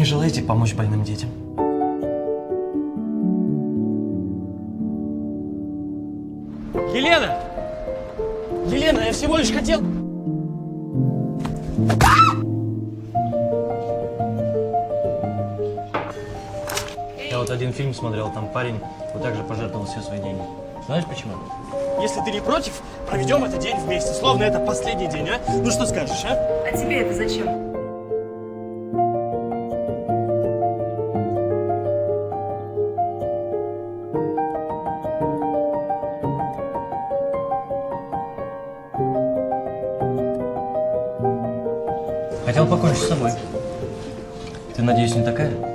Не желаете помочь больным детям? Елена! Елена, я всего лишь хотел... Я вот один фильм смотрел, там парень вот так же пожертвовал все свои деньги. Знаешь почему? Если ты не против, проведем этот день вместе, словно это последний день, а? Ну что скажешь, а? А тебе это зачем? Хотел покончить с собой. Ты, надеюсь, не такая?